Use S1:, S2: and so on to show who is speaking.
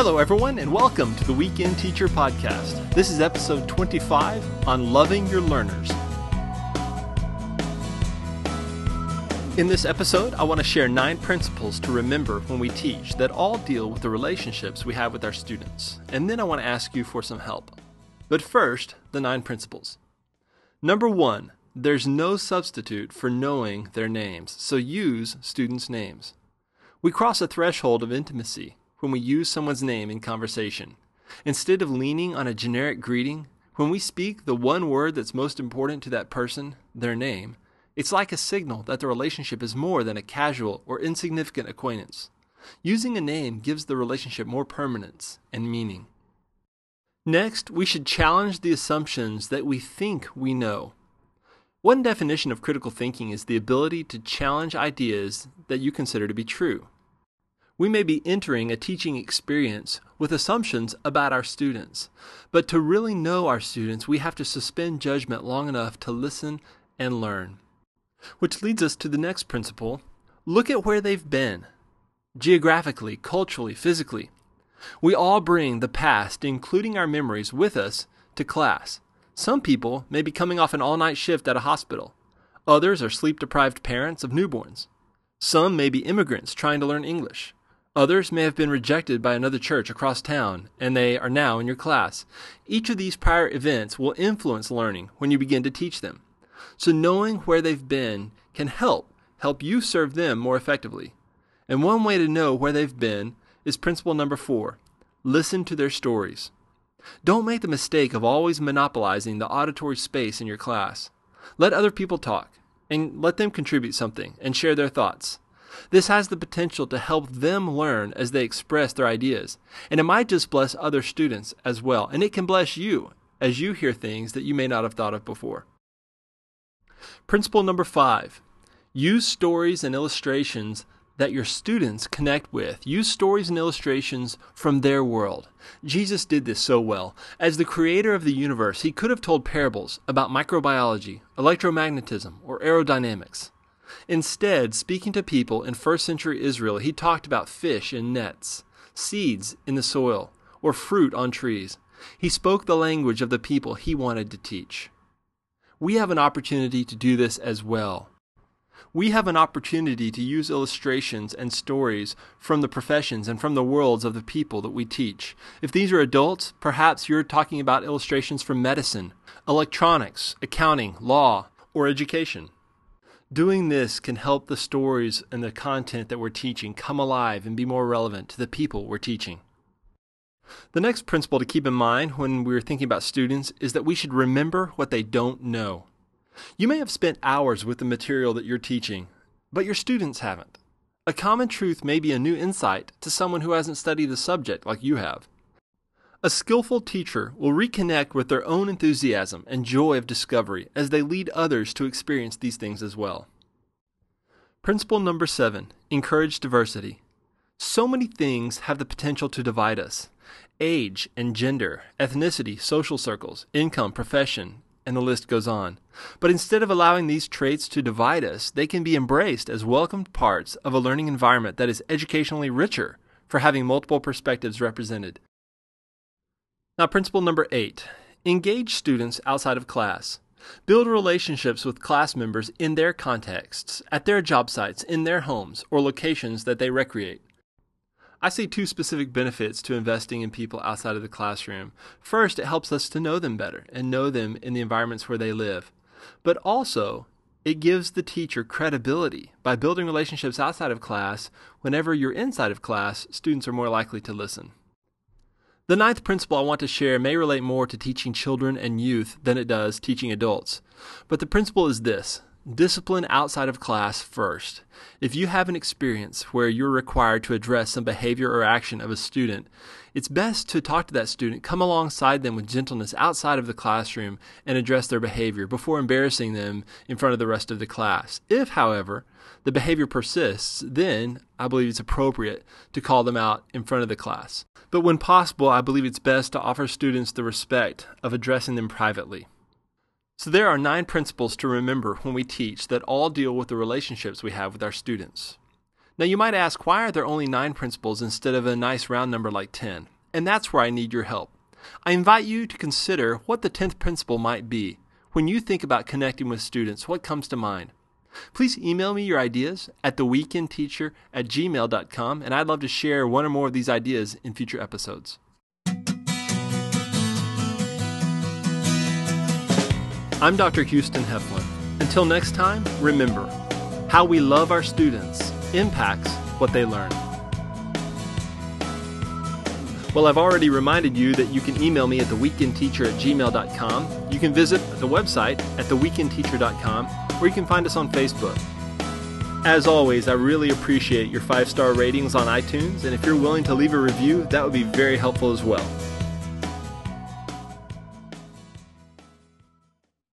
S1: Hello, everyone, and welcome to the Weekend Teacher Podcast. This is episode 25 on loving your learners. In this episode, I want to share nine principles to remember when we teach that all deal with the relationships we have with our students. And then I want to ask you for some help. But first, the nine principles. Number one, there's no substitute for knowing their names, so use students' names. We cross a threshold of intimacy when we use someone's name in conversation. Instead of leaning on a generic greeting, when we speak the one word that's most important to that person, their name, it's like a signal that the relationship is more than a casual or insignificant acquaintance. Using a name gives the relationship more permanence and meaning. Next, we should challenge the assumptions that we think we know. One definition of critical thinking is the ability to challenge ideas that you consider to be true we may be entering a teaching experience with assumptions about our students. But to really know our students, we have to suspend judgment long enough to listen and learn. Which leads us to the next principle look at where they've been geographically, culturally, physically. We all bring the past, including our memories, with us to class. Some people may be coming off an all night shift at a hospital. Others are sleep deprived parents of newborns. Some may be immigrants trying to learn English. Others may have been rejected by another church across town, and they are now in your class. Each of these prior events will influence learning when you begin to teach them. So knowing where they've been can help help you serve them more effectively. And one way to know where they've been is principle number 4. Listen to their stories. Don't make the mistake of always monopolizing the auditory space in your class. Let other people talk and let them contribute something and share their thoughts. This has the potential to help them learn as they express their ideas. And it might just bless other students as well. And it can bless you as you hear things that you may not have thought of before. Principle number five use stories and illustrations that your students connect with. Use stories and illustrations from their world. Jesus did this so well. As the creator of the universe, he could have told parables about microbiology, electromagnetism, or aerodynamics. Instead, speaking to people in first century Israel, he talked about fish in nets, seeds in the soil, or fruit on trees. He spoke the language of the people he wanted to teach. We have an opportunity to do this as well. We have an opportunity to use illustrations and stories from the professions and from the worlds of the people that we teach. If these are adults, perhaps you're talking about illustrations from medicine, electronics, accounting, law, or education. Doing this can help the stories and the content that we're teaching come alive and be more relevant to the people we're teaching. The next principle to keep in mind when we're thinking about students is that we should remember what they don't know. You may have spent hours with the material that you're teaching, but your students haven't. A common truth may be a new insight to someone who hasn't studied the subject like you have. A skillful teacher will reconnect with their own enthusiasm and joy of discovery as they lead others to experience these things as well. Principle number seven encourage diversity. So many things have the potential to divide us age and gender, ethnicity, social circles, income, profession, and the list goes on. But instead of allowing these traits to divide us, they can be embraced as welcomed parts of a learning environment that is educationally richer for having multiple perspectives represented. Now, principle number eight engage students outside of class. Build relationships with class members in their contexts, at their job sites, in their homes, or locations that they recreate. I see two specific benefits to investing in people outside of the classroom. First, it helps us to know them better and know them in the environments where they live. But also, it gives the teacher credibility. By building relationships outside of class, whenever you're inside of class, students are more likely to listen. The ninth principle I want to share may relate more to teaching children and youth than it does teaching adults. But the principle is this discipline outside of class first. If you have an experience where you're required to address some behavior or action of a student, it's best to talk to that student, come alongside them with gentleness outside of the classroom, and address their behavior before embarrassing them in front of the rest of the class. If, however, the behavior persists, then I believe it's appropriate to call them out in front of the class. But when possible, I believe it's best to offer students the respect of addressing them privately. So there are nine principles to remember when we teach that all deal with the relationships we have with our students. Now, you might ask, why are there only nine principles instead of a nice round number like 10? And that's where I need your help. I invite you to consider what the 10th principle might be. When you think about connecting with students, what comes to mind? Please email me your ideas at theweekendteacher at gmail.com, and I'd love to share one or more of these ideas in future episodes. I'm Dr. Houston Heflin. Until next time, remember how we love our students impacts what they learn. Well, I've already reminded you that you can email me at theweekendteacher at gmail.com. You can visit the website at theweekendteacher.com, or you can find us on Facebook. As always, I really appreciate your five star ratings on iTunes, and if you're willing to leave a review, that would be very helpful as well.